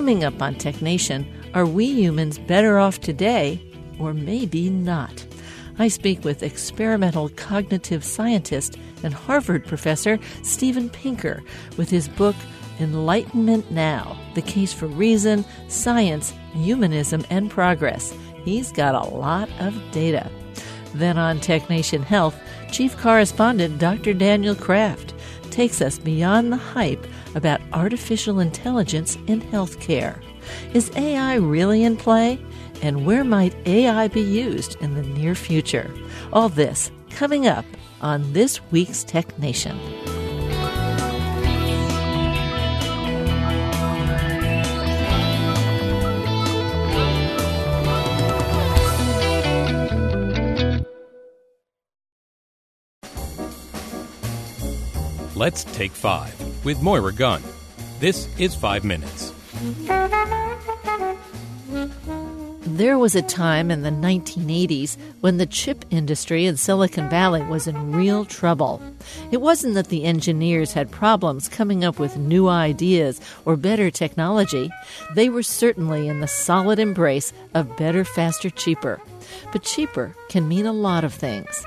Coming up on Tech Nation, are we humans better off today or maybe not? I speak with experimental cognitive scientist and Harvard professor Steven Pinker with his book Enlightenment Now The Case for Reason, Science, Humanism, and Progress. He's got a lot of data. Then on Tech Nation Health, Chief Correspondent Dr. Daniel Kraft takes us beyond the hype about artificial intelligence in healthcare. Is AI really in play? And where might AI be used in the near future? All this coming up on this week's Tech Nation. Let's Take Five with Moira Gunn. This is Five Minutes. There was a time in the 1980s when the chip industry in Silicon Valley was in real trouble. It wasn't that the engineers had problems coming up with new ideas or better technology. They were certainly in the solid embrace of better, faster, cheaper. But cheaper can mean a lot of things.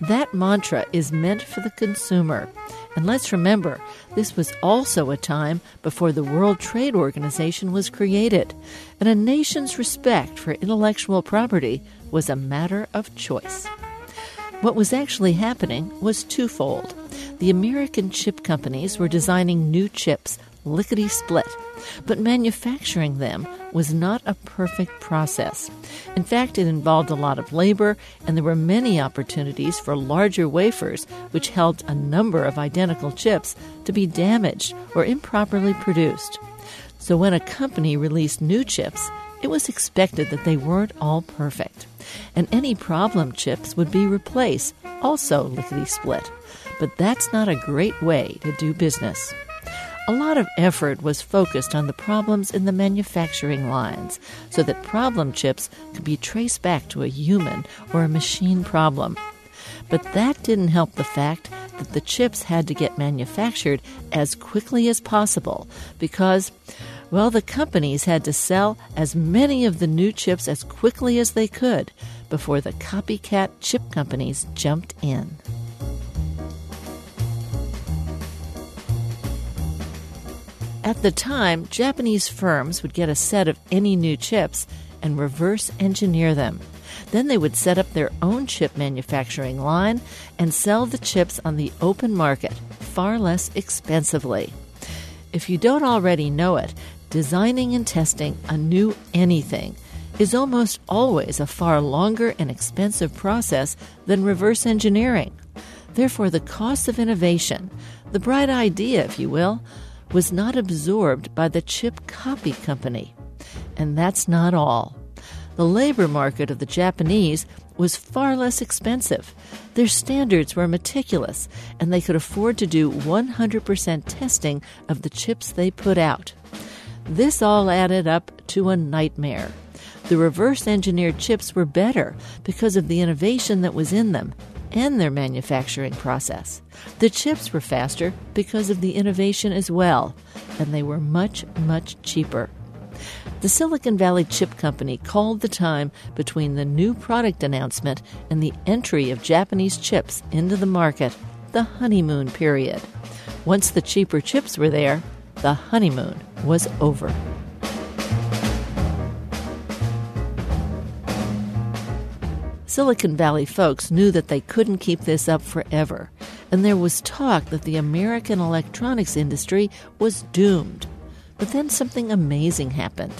That mantra is meant for the consumer. And let's remember, this was also a time before the World Trade Organization was created, and a nation's respect for intellectual property was a matter of choice. What was actually happening was twofold. The American chip companies were designing new chips lickety split, but manufacturing them was not a perfect process. In fact, it involved a lot of labor, and there were many opportunities for larger wafers, which held a number of identical chips, to be damaged or improperly produced. So when a company released new chips, it was expected that they weren't all perfect, and any problem chips would be replaced, also lickety split. But that's not a great way to do business. A lot of effort was focused on the problems in the manufacturing lines so that problem chips could be traced back to a human or a machine problem. But that didn't help the fact that the chips had to get manufactured as quickly as possible because, well, the companies had to sell as many of the new chips as quickly as they could before the copycat chip companies jumped in. At the time, Japanese firms would get a set of any new chips and reverse engineer them. Then they would set up their own chip manufacturing line and sell the chips on the open market far less expensively. If you don't already know it, designing and testing a new anything is almost always a far longer and expensive process than reverse engineering. Therefore, the cost of innovation, the bright idea, if you will, was not absorbed by the chip copy company. And that's not all. The labor market of the Japanese was far less expensive. Their standards were meticulous, and they could afford to do 100% testing of the chips they put out. This all added up to a nightmare. The reverse engineered chips were better because of the innovation that was in them and their manufacturing process. The chips were faster because of the innovation as well, and they were much, much cheaper. The Silicon Valley Chip Company called the time between the new product announcement and the entry of Japanese chips into the market the honeymoon period. Once the cheaper chips were there, the honeymoon was over. Silicon Valley folks knew that they couldn't keep this up forever, and there was talk that the American electronics industry was doomed. But then something amazing happened.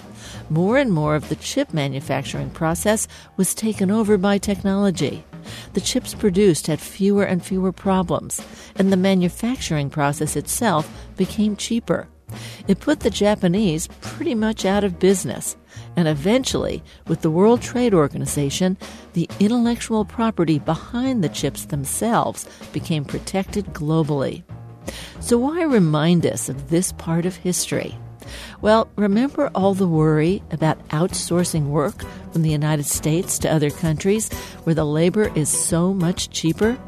More and more of the chip manufacturing process was taken over by technology. The chips produced had fewer and fewer problems, and the manufacturing process itself became cheaper. It put the Japanese pretty much out of business, and eventually, with the World Trade Organization, the intellectual property behind the chips themselves became protected globally. So, why remind us of this part of history? Well, remember all the worry about outsourcing work from the United States to other countries where the labor is so much cheaper?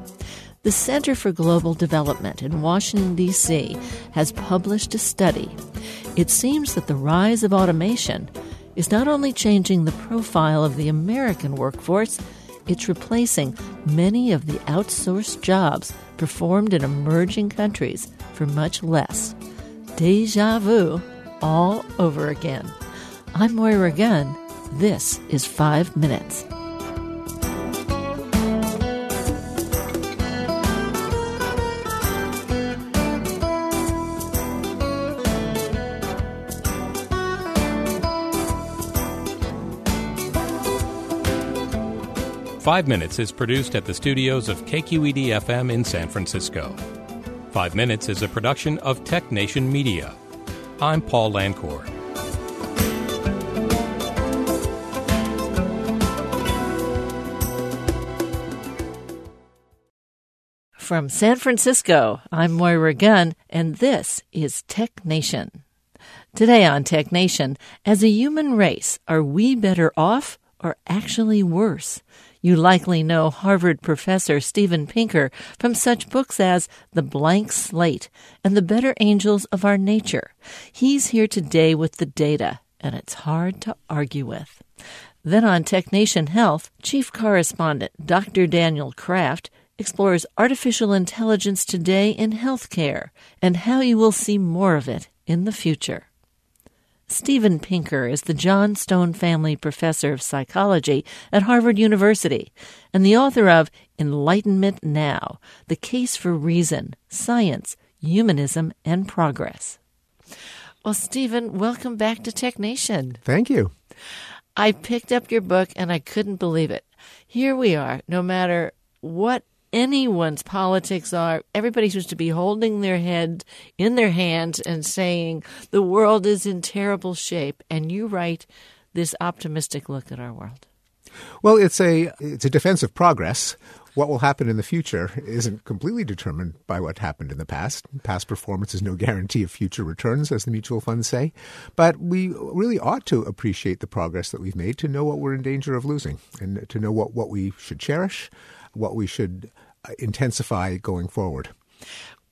The Center for Global Development in Washington, D.C., has published a study. It seems that the rise of automation is not only changing the profile of the American workforce, it's replacing many of the outsourced jobs performed in emerging countries for much less. Deja vu all over again. I'm Moira Gunn. This is Five Minutes. Five Minutes is produced at the studios of KQED FM in San Francisco. Five Minutes is a production of Tech Nation Media. I'm Paul Lancourt. From San Francisco, I'm Moira Gunn, and this is Tech Nation. Today on Tech Nation, as a human race, are we better off or actually worse? You likely know Harvard professor Steven Pinker from such books as The Blank Slate and The Better Angels of Our Nature. He's here today with the data, and it's hard to argue with. Then on Tech Nation Health, Chief Correspondent Dr. Daniel Kraft explores artificial intelligence today in healthcare and how you will see more of it in the future. Steven Pinker is the Johnstone Family Professor of Psychology at Harvard University and the author of Enlightenment Now The Case for Reason, Science, Humanism, and Progress. Well, Steven, welcome back to Tech Nation. Thank you. I picked up your book and I couldn't believe it. Here we are, no matter what anyone's politics are, everybody seems to be holding their head in their hands and saying the world is in terrible shape. And you write this optimistic look at our world. Well, it's a it's a defense of progress. What will happen in the future isn't completely determined by what happened in the past. Past performance is no guarantee of future returns, as the mutual funds say. But we really ought to appreciate the progress that we've made to know what we're in danger of losing and to know what, what we should cherish, what we should uh, intensify going forward.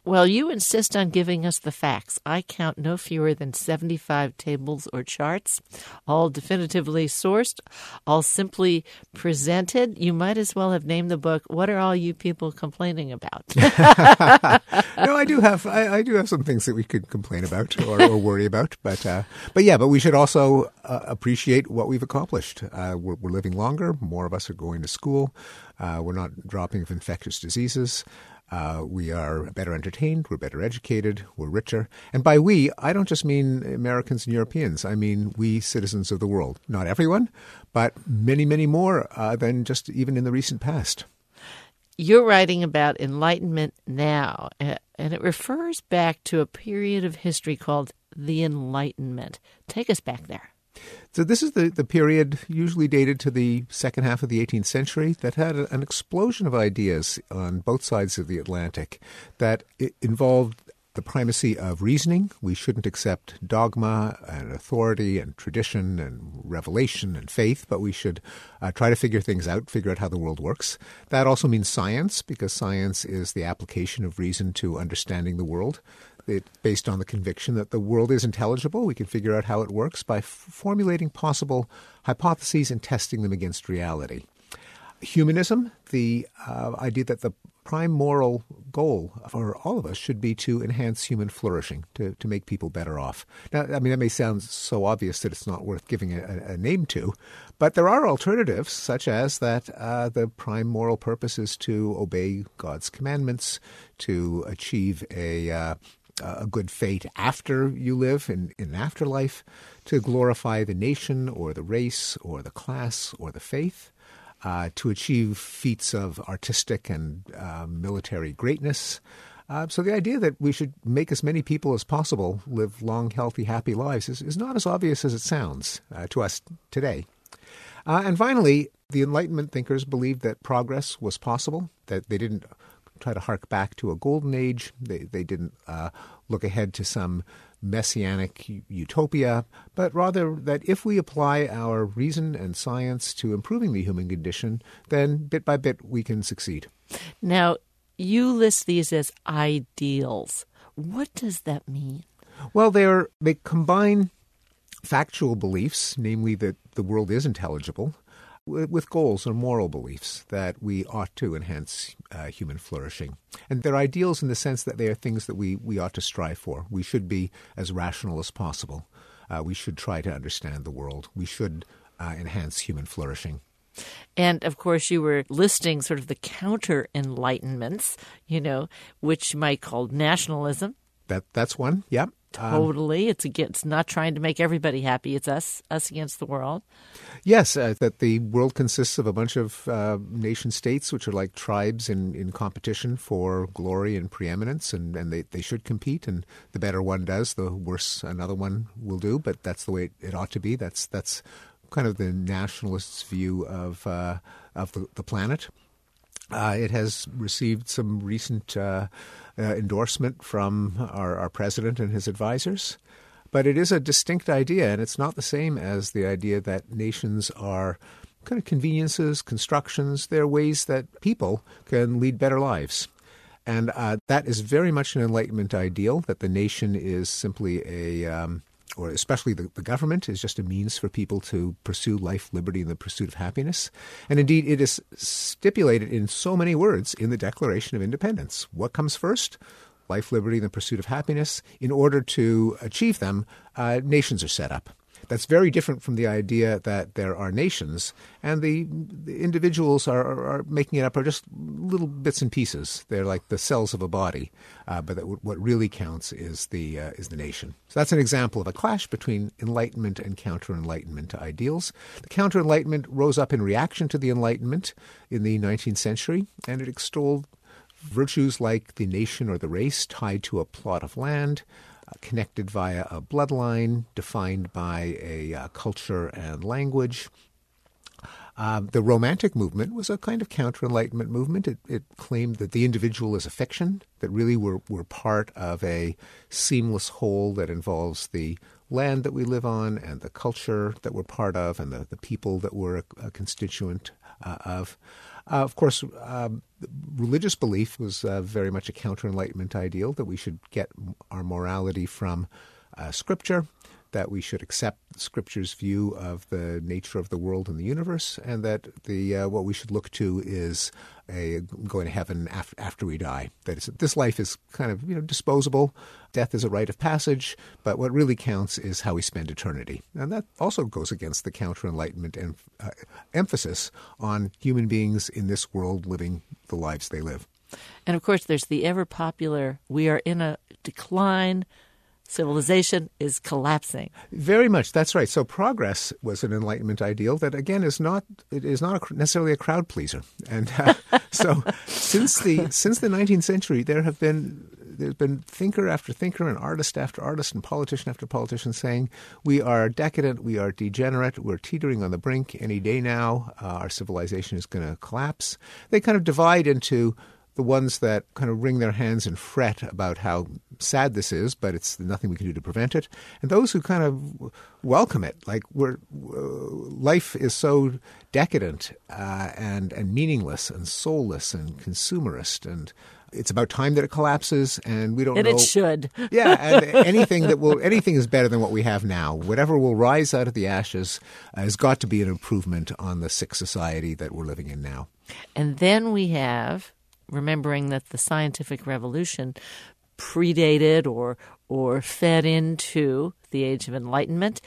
Well, you insist on giving us the facts. I count no fewer than 75 tables or charts, all definitively sourced, all simply presented. You might as well have named the book, What Are All You People Complaining About? no, I do have I, I, do have some things that we could complain about or, or worry about, but uh, but yeah, but we should also uh, appreciate what we've accomplished. Uh, we're, we're, living longer. More of us are going to school. Uh, we're not dropping of infectious diseases. Uh, we are better entertained, we're better educated, we're richer. And by we, I don't just mean Americans and Europeans. I mean we citizens of the world. Not everyone, but many, many more uh, than just even in the recent past. You're writing about enlightenment now, and it refers back to a period of history called the Enlightenment. Take us back there. So this is the, the period usually dated to the second half of the 18th century that had an explosion of ideas on both sides of the Atlantic that involved the primacy of reasoning. We shouldn't accept dogma and authority and tradition and revelation and faith, but we should uh, try to figure things out, figure out how the world works. That also means science, because science is the application of reason to understanding the world it, based on the conviction that the world is intelligible. We can figure out how it works by f- formulating possible hypotheses and testing them against reality. Humanism, the uh, idea that the prime moral goal for all of us should be to enhance human flourishing, to, to make people better off. Now, I mean, that may sound so obvious that it's not worth giving a, a name to, but there are alternatives, such as that uh, the prime moral purpose is to obey God's commandments, to achieve a uh, a good fate after you live in, in afterlife, to glorify the nation or the race or the class or the faith, uh, to achieve feats of artistic and uh, military greatness. Uh, so the idea that we should make as many people as possible live long, healthy, happy lives is, is not as obvious as it sounds uh, to us today. Uh, and finally, the Enlightenment thinkers believed that progress was possible, that they didn't try to hark back to a golden age. They, they didn't uh, look ahead to some messianic utopia, but rather that if we apply our reason and science to improving the human condition, then bit by bit we can succeed. Now, you list these as ideals. What does that mean? Well, they're they combine factual beliefs, namely that the world is intelligible, with goals or moral beliefs that we ought to enhance uh, human flourishing. And they're ideals in the sense that they are things that we, we ought to strive for. We should be as rational as possible. Uh, we should try to understand the world. We should uh, enhance human flourishing. And of course, you were listing sort of the counter enlightenments, you know, which you might call nationalism. That that's one. Yep. Totally. Um, it's against not trying to make everybody happy. It's us us against the world. Yes, uh, that the world consists of a bunch of uh, nation states, which are like tribes in, in competition for glory and preeminence, and, and they, they should compete. And the better one does, the worse another one will do. But that's the way it, it ought to be. That's that's kind of the nationalists' view of uh, of the, the planet. Uh, it has received some recent uh, uh, endorsement from our, our president and his advisors. But it is a distinct idea, and it's not the same as the idea that nations are kind of conveniences, constructions. They're ways that people can lead better lives. And uh, that is very much an Enlightenment ideal that the nation is simply a um, or especially the, the government, is just a means for people to pursue life, liberty, and the pursuit of happiness. And indeed, it is stipulated in so many words in the Declaration of Independence. What comes first? Life, liberty, and the pursuit of happiness. In order to achieve them, uh, nations are set up. That's very different from the idea that there are nations and the, the individuals are, are, making it up are just little bits and pieces. They're like the cells of a body, uh, but that, what really counts is the uh, is the nation. So that's an example of a clash between Enlightenment and counter Enlightenment ideals. The counter Enlightenment rose up in reaction to the Enlightenment in the 19th century, and it extolled virtues like the nation or the race tied to a plot of land, connected via a bloodline defined by a uh, culture and language. Um, the Romantic movement was a kind of counter Enlightenment movement. It, it, claimed that the individual is a fiction, that really we're, we're part of a seamless whole that involves the land that we live on and the culture that we're part of and the, the people that we're a, a constituent uh, of. Uh, of course, um, religious belief was uh, very much a counter Enlightenment ideal that we should get our morality from uh, Scripture, that we should accept Scripture's view of the nature of the world and the universe, and that the uh, what we should look to is a going to heaven after, after we die. That is, this life is kind of you know disposable. Death is a rite of passage, but what really counts is how we spend eternity, and that also goes against the counter Enlightenment em- uh, emphasis on human beings in this world living the lives they live. And of course, there's the ever popular "We are in a decline." Civilization is collapsing. Very much, that's right. So progress was an Enlightenment ideal that, again, is not it is not necessarily a crowd pleaser. And uh, so, since the since the 19th century, there have been there's been thinker after thinker and artist after artist and politician after politician saying we are decadent, we are degenerate, we're teetering on the brink. Any day now, uh, our civilization is going to collapse. They kind of divide into the ones that kind of wring their hands and fret about how sad this is, but it's nothing we can do to prevent it, and those who kind of welcome it, like we're uh, life is so decadent uh, and and meaningless and soulless and consumerist and. It's about time that it collapses, and we don't and know. it should. yeah, and anything that will anything is better than what we have now. Whatever will rise out of the ashes uh, has got to be an improvement on the sick society that we're living in now. And then we have remembering that the scientific revolution predated or or fed into the age of enlightenment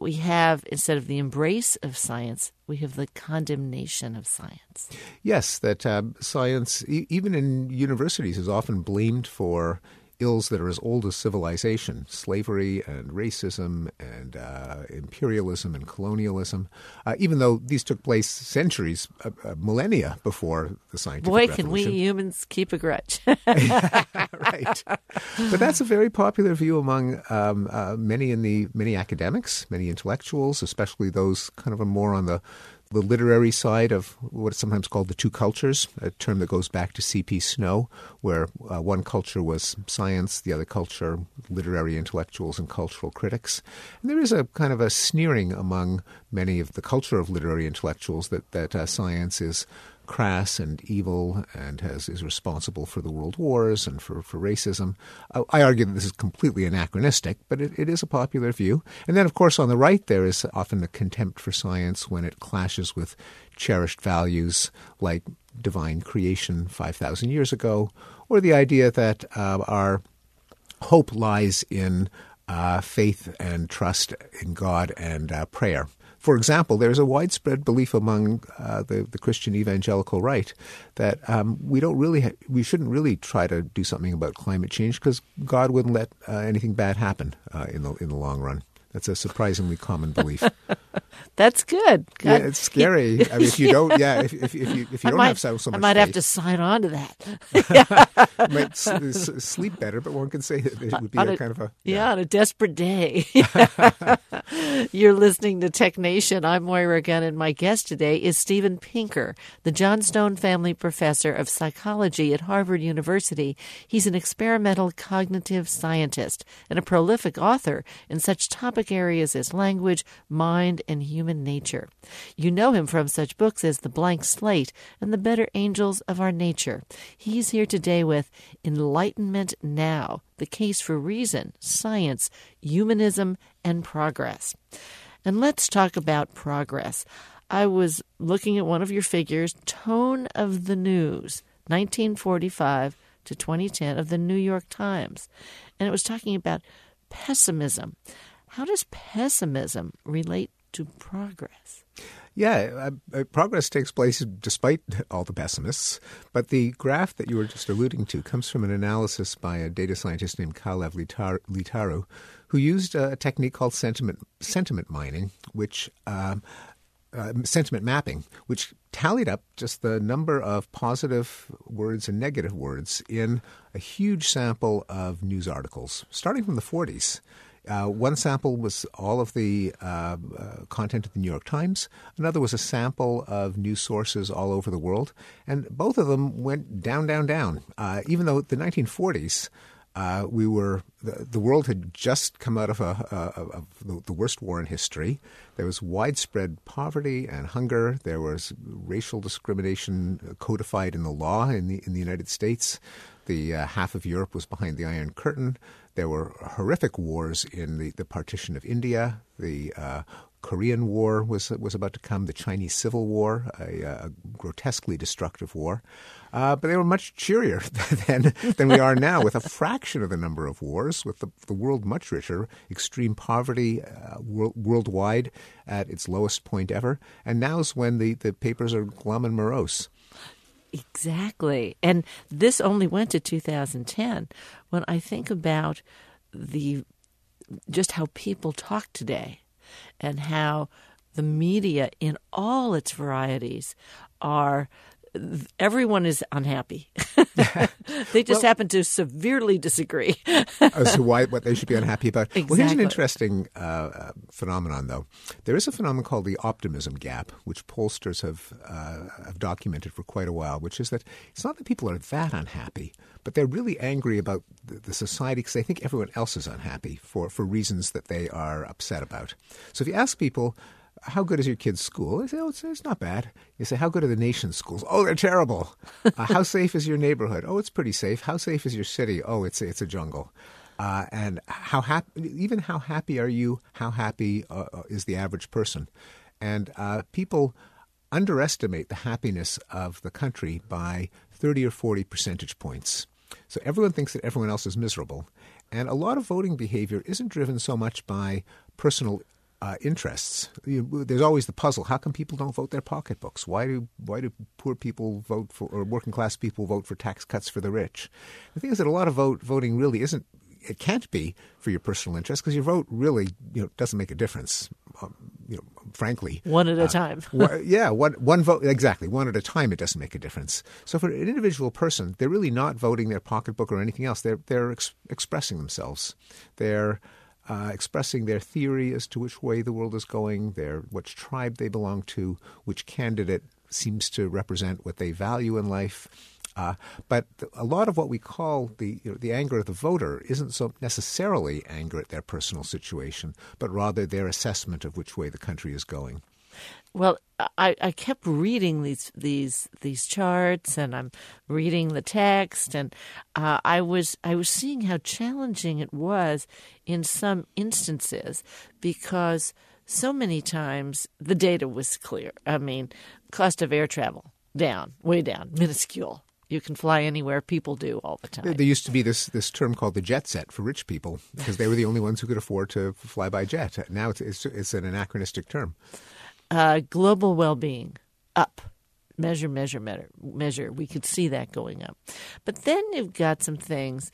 we have instead of the embrace of science we have the condemnation of science. Yes that uh, science e- even in universities is often blamed for ills that are as old as civilization slavery and racism and uh, imperialism and colonialism, uh, even though these took place centuries, uh, uh millennia before the scientific Boy, revolution. can we humans keep a grudge. right. But that's a very popular view among um, uh, many in the many academics, many intellectuals, especially those kind of more on the the literary side of what is sometimes called the two cultures, a term that goes back to C.P. Snow, where uh, one culture was science, the other culture literary intellectuals and cultural critics. And there is a kind of a sneering among many of the culture of literary intellectuals that, that uh, science is crass and evil and has is responsible for the world wars and for, for racism. I, I argue that this is completely anachronistic, but it, it is a popular view. And then, of course, on the right, there is often a contempt for science when it clashes with cherished values like divine creation 5,000 years ago, or the idea that uh, our hope lies in uh, faith and trust in God and uh, prayer. For example, there's a widespread belief among uh, the, the Christian evangelical right that um, we don't really ha- we shouldn't really try to do something about climate change because God wouldn't let uh, anything bad happen uh, in the in the long run. That's a surprisingly common belief. That's good. God. Yeah, it's scary. I mean, if you don't, yeah, if, if, if you if you I don't might, have so, so much, I might faith, have to sign on to that. might s- s- sleep better. But one can say that it would be a, a- kind of a Yeah, on a desperate day. You're listening to Tech Nation. I'm Moira Gunn, and my guest today is Steven Pinker, the Johnstone Family Professor of Psychology at Harvard University. He's an experimental cognitive scientist and a prolific author in such topic areas as language, mind, and human nature. You know him from such books as The Blank Slate and The Better Angels of Our Nature. He's here today with Enlightenment Now the case for reason, science, humanism, and progress. And let's talk about progress. I was looking at one of your figures, Tone of the News, 1945 to 2010 of the New York Times. And it was talking about pessimism. How does pessimism relate to progress? Yeah, uh, uh, progress takes place despite all the pessimists. But the graph that you were just alluding to comes from an analysis by a data scientist named Kalev Litar- Leetaru, who used a technique called sentiment sentiment mining, which um, uh, sentiment mapping, which tallied up just the number of positive words and negative words in a huge sample of news articles, starting from the 40s. Uh, one sample was all of the uh, uh, content of the New York Times. Another was a sample of news sources all over the world. And both of them went down, down, down. Uh, even though the 1940s, uh, we were the, the world had just come out of, a, a, of the, the worst war in history. There was widespread poverty and hunger. There was racial discrimination codified in the law in the in the United States. The uh, half of Europe was behind the Iron Curtain. There were horrific wars in the, the partition of India. The uh, Korean War was was about to come. The Chinese Civil War, a, a grotesquely destructive war. Uh, but they were much cheerier than than we are now, with a fraction of the number of wars, with the, the world much richer, extreme poverty uh, world, worldwide at its lowest point ever. And now's when the, the papers are glum and morose. Exactly. And this only went to 2010. When I think about the just how people talk today and how the media in all its varieties are everyone is unhappy. they just Well- happen to severely disagree. as to why what they should be unhappy about. Well, here's an interesting uh, uh, phenomenon, though. There is a phenomenon called the optimism gap, which pollsters have uh, have documented for quite a while. Which is that it's not that people are that unhappy, but they're really angry about the, the society because they think everyone else is unhappy for for reasons that they are upset about. So if you ask people. How good is your kid's school? They say, oh, it's, it's not bad. You say, how good are the nation's schools? Oh, they're terrible. Uh, how safe is your neighborhood? Oh, it's pretty safe. How safe is your city? Oh, it's it's a jungle. Uh, and how happy, even how happy are you? How happy uh, uh, is the average person? And uh, people underestimate the happiness of the country by 30 or 40 percentage points. So everyone thinks that everyone else is miserable. And a lot of voting behavior isn't driven so much by personal uh, interests. You, there's always the puzzle: how come people don't vote their pocketbooks? Why do why do poor people vote for, or working class people vote for tax cuts for the rich? The thing is that a lot of vote voting really isn't. It can't be for your personal interest because your vote really you know doesn't make a difference. Um, you know, frankly, One at a time. Wha- yeah, one, one vote exactly one at a time. It doesn't make a difference. So for an individual person, they're really not voting their pocketbook or anything else. They're they're ex- expressing themselves. They're uh, expressing their theory as to which way the world is going, their which tribe they belong to, which candidate seems to represent what they value in life. Uh, but a lot of what we call the you know, the anger of the voter isn't so necessarily anger at their personal situation, but rather their assessment of which way the country is going. Well, I, I kept reading these these these charts, and I'm reading the text, and uh, I was I was seeing how challenging it was in some instances because so many times the data was clear. I mean, cost of air travel down, way down, minuscule. You can fly anywhere. People do all the time. There used to be this this term called the jet set for rich people because they were the only ones who could afford to fly by jet. Now it's it's, it's an anachronistic term. Uh, global well-being up. Measure, measure, measure, measure. We could see that going up. But then you've got some things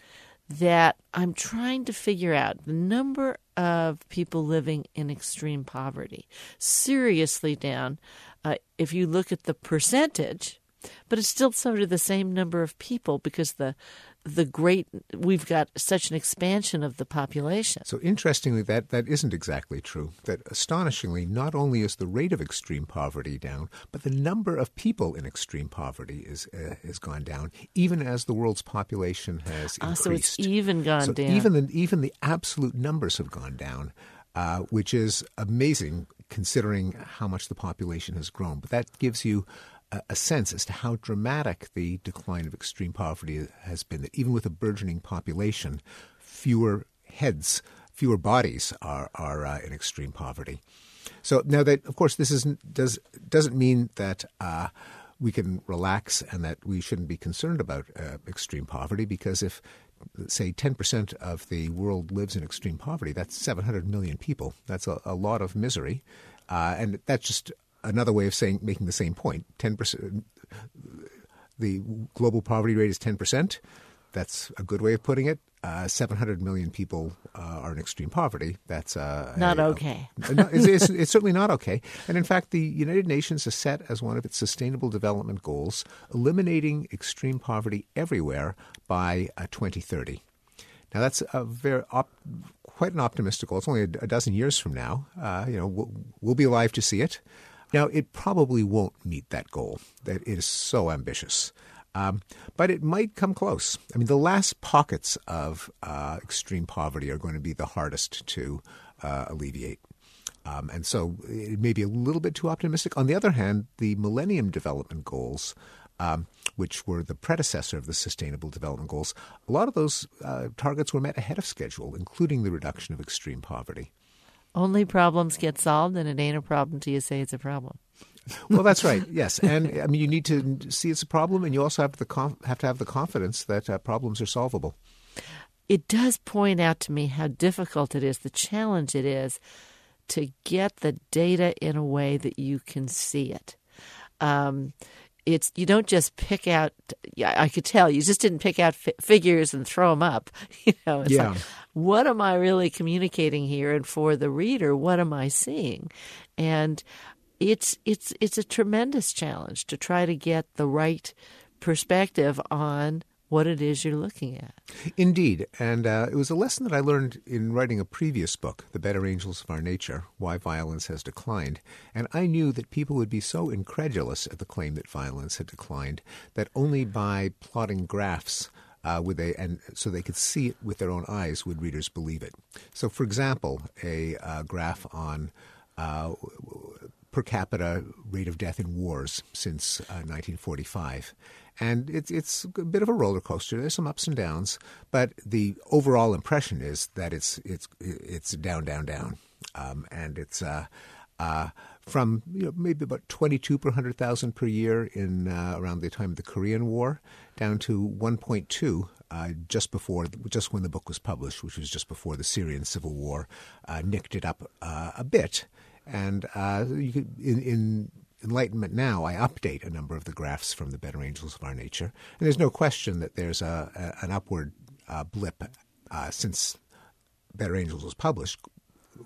that I'm trying to figure out. The number of people living in extreme poverty seriously down. Uh, if you look at the percentage, but it's still sort of the same number of people because the the great we've got such an expansion of the population. So interestingly, that that isn't exactly true. That astonishingly, not only is the rate of extreme poverty down, but the number of people in extreme poverty is uh, has gone down, even as the world's population has increased. Ah, so it's even gone so down. Even the even the absolute numbers have gone down, uh, which is amazing considering how much the population has grown. But that gives you a sense as to how dramatic the decline of extreme poverty has been. That even with a burgeoning population, fewer heads, fewer bodies are are uh, in extreme poverty. So now that, of course, this isn't does doesn't mean that. Uh, we can relax and that we shouldn't be concerned about uh, extreme poverty because if say 10% of the world lives in extreme poverty, that's 700 million people. That's a, a lot of misery. Uh, and that's just another way of saying making the same point. Ten percent. The global poverty rate is ten percent. That's a good way of putting it. Uh, 700 million people uh, are in extreme poverty. That's uh, not a, okay. A, it's, it's, it's, certainly not okay. And in fact, the United Nations has set as one of its sustainable development goals eliminating extreme poverty everywhere by uh, 2030. Now, that's a very op- quite an optimistic goal. It's only a, a dozen years from now. Uh, you know, we'll, we'll be alive to see it. Now, it probably won't meet that goal. That is so ambitious. Um, but it might come close. I mean, the last pockets of uh, extreme poverty are going to be the hardest to uh, alleviate. Um, and so it may be a little bit too optimistic. On the other hand, the Millennium Development Goals, um, which were the predecessor of the Sustainable Development Goals, a lot of those uh, targets were met ahead of schedule, including the reduction of extreme poverty. Only problems get solved, and it ain't a problem till you say it's a problem. well, that's right. Yes, and I mean you need to see it's a problem, and you also have the conf- have to have the confidence that uh, problems are solvable. It does point out to me how difficult it is, the challenge it is to get the data in a way that you can see it. Um, it's you don't just pick out. Yeah, I could tell you just didn't pick out fi- figures and throw them up. You know, it's yeah. like, what am I really communicating here? And for the reader, what am I seeing? And it's it's it's a tremendous challenge to try to get the right perspective on what it is you're looking at. Indeed. And uh, it was a lesson that I learned in writing a previous book, The Better Angels of Our Nature Why Violence Has Declined. And I knew that people would be so incredulous at the claim that violence had declined that only by plotting graphs uh, would they, and so they could see it with their own eyes, would readers believe it. So, for example, a uh, graph on uh, per capita rate of death in wars since 1945 uh, and it's it's a bit of a roller coaster. There's some ups and downs, but the overall impression is that it's it's it's down, down, down, um, and it's uh, uh, from you know, maybe about 22 per hundred thousand per year in uh, around the time of the Korean War, down to 1.2 uh, just before, just when the book was published, which was just before the Syrian civil war, uh, nicked it up uh, a bit. And uh, could, in, in Enlightenment Now, I update a number of the graphs from the Better Angels of Our Nature, and there's no question that there's a, a an upward uh, blip uh, since Better Angels was published,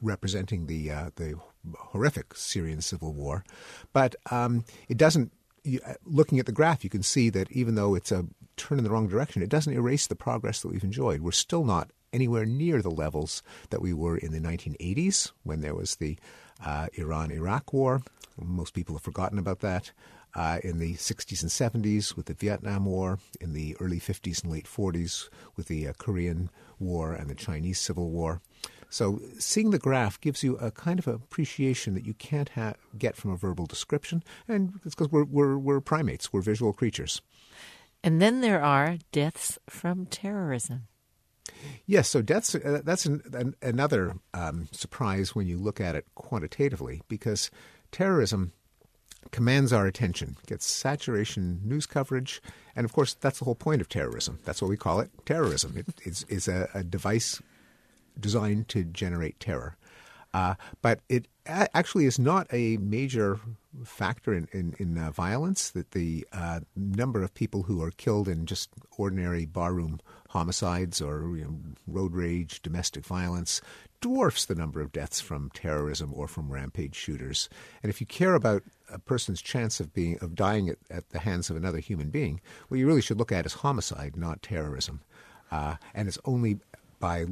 representing the uh, the horrific Syrian civil war. But um, it doesn't. Uh, looking at the graph, you can see that even though it's a turn in the wrong direction, it doesn't erase the progress that we've enjoyed. We're still not anywhere near the levels that we were in the 1980s when there was the uh, Iran Iraq War. Most people have forgotten about that. Uh, in the 60s and 70s with the Vietnam War, in the early 50s and late 40s with the uh, Korean War and the Chinese Civil War. So seeing the graph gives you a kind of appreciation that you can't ha- get from a verbal description, and it's because we're, we're, we're primates, we're visual creatures. And then there are deaths from terrorism. Yes, so deaths, uh, that's an, an, another um, surprise when you look at it quantitatively because terrorism commands our attention, gets saturation news coverage, and of course, that's the whole point of terrorism. That's what we call it terrorism. It is, is a, a, device designed to generate terror. Uh, but it a- actually is not a major factor in, in, in uh, violence, that the uh, number of people who are killed in just ordinary barroom homicides or you know, road rage, domestic violence, dwarfs the number of deaths from terrorism or from rampage shooters. And if you care about a person's chance of being of dying at, at the hands of another human being, what you really should look at is homicide, not terrorism. Uh, and it's only by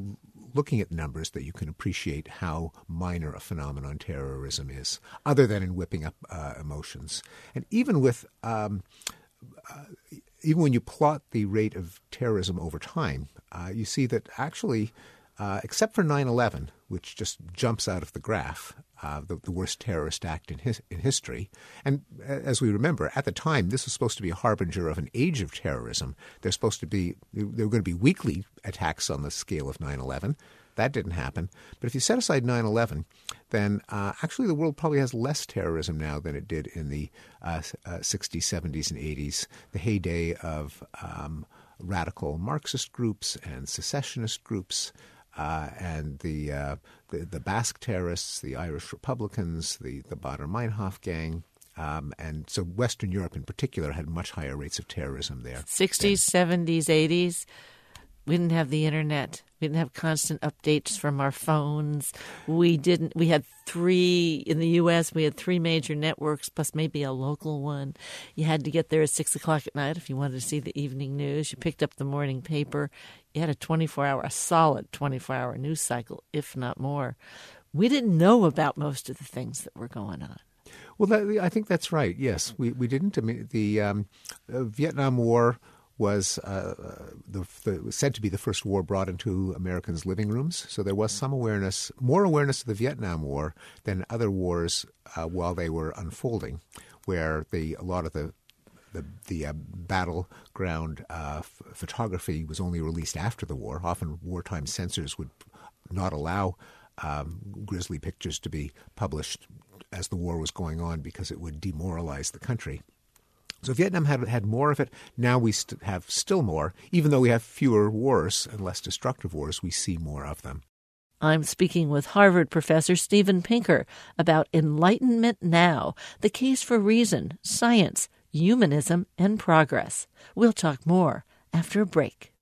looking at numbers that you can appreciate how minor a phenomenon terrorism is, other than in whipping up uh, emotions. And even with um, even when you plot the rate of terrorism over time, uh, you see that actually, uh, except for 9 11, which just jumps out of the graph, uh, the, the, worst terrorist act in, his, in history. And uh, as we remember, at the time, this was supposed to be a harbinger of an age of terrorism. There's supposed to be, there were going to be weekly attacks on the scale of 9 11. That didn't happen. But if you set aside 9 11, then uh, actually the world probably has less terrorism now than it did in the uh, uh, 60s, 70s, and 80s, the heyday of um, radical Marxist groups and secessionist groups. Uh, and the, uh, the, the Basque terrorists, the Irish Republicans, the the Baader Meinhof gang, um, and so Western Europe in particular had much higher rates of terrorism there. 60s, 70s, 80s. We didn't have the internet. We didn't have constant updates from our phones. We didn't. We had three in the U.S. We had three major networks plus maybe a local one. You had to get there at six o'clock at night if you wanted to see the evening news. You picked up the morning paper. You had a twenty-four hour, a solid twenty-four hour news cycle, if not more. We didn't know about most of the things that were going on. Well, that, I think that's right. Yes, we we didn't. I mean, the um, uh, Vietnam War was uh, the, the, said to be the first war brought into Americans' living rooms. So there was some awareness, more awareness of the Vietnam War than other wars uh, while they were unfolding, where the a lot of the the, the uh, battleground uh, f- photography was only released after the war. Often, wartime censors would not allow um, grisly pictures to be published as the war was going on because it would demoralize the country. So Vietnam had had more of it. Now we st- have still more. Even though we have fewer wars and less destructive wars, we see more of them. I'm speaking with Harvard professor Steven Pinker about Enlightenment Now, the case for reason, science, humanism, and progress. We'll talk more after a break.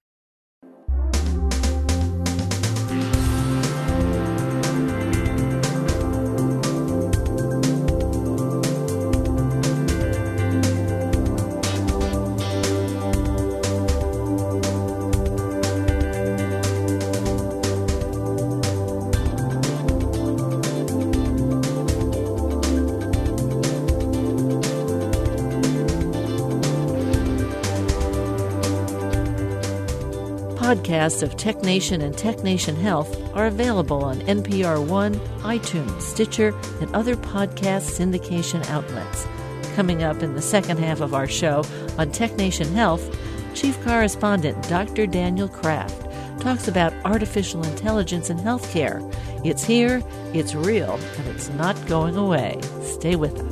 Podcasts of Tech Nation and Tech Nation Health are available on NPR One, iTunes, Stitcher, and other podcast syndication outlets. Coming up in the second half of our show on Tech Nation Health, Chief Correspondent Dr. Daniel Kraft talks about artificial intelligence in healthcare. It's here, it's real, and it's not going away. Stay with us.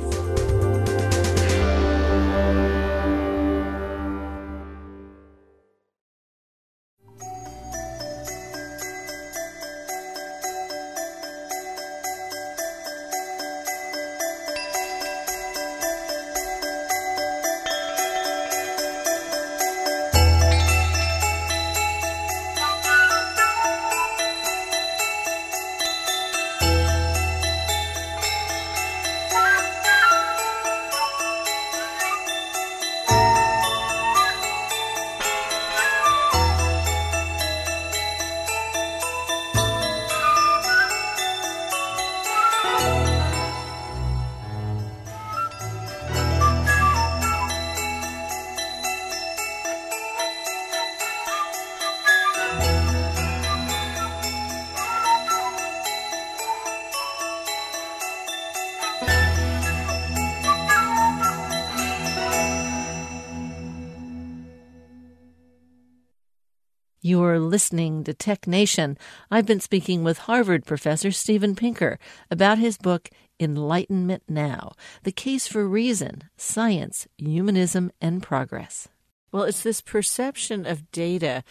You're listening to Tech Nation. I've been speaking with Harvard professor Steven Pinker about his book Enlightenment Now The Case for Reason, Science, Humanism, and Progress. Well, it's this perception of data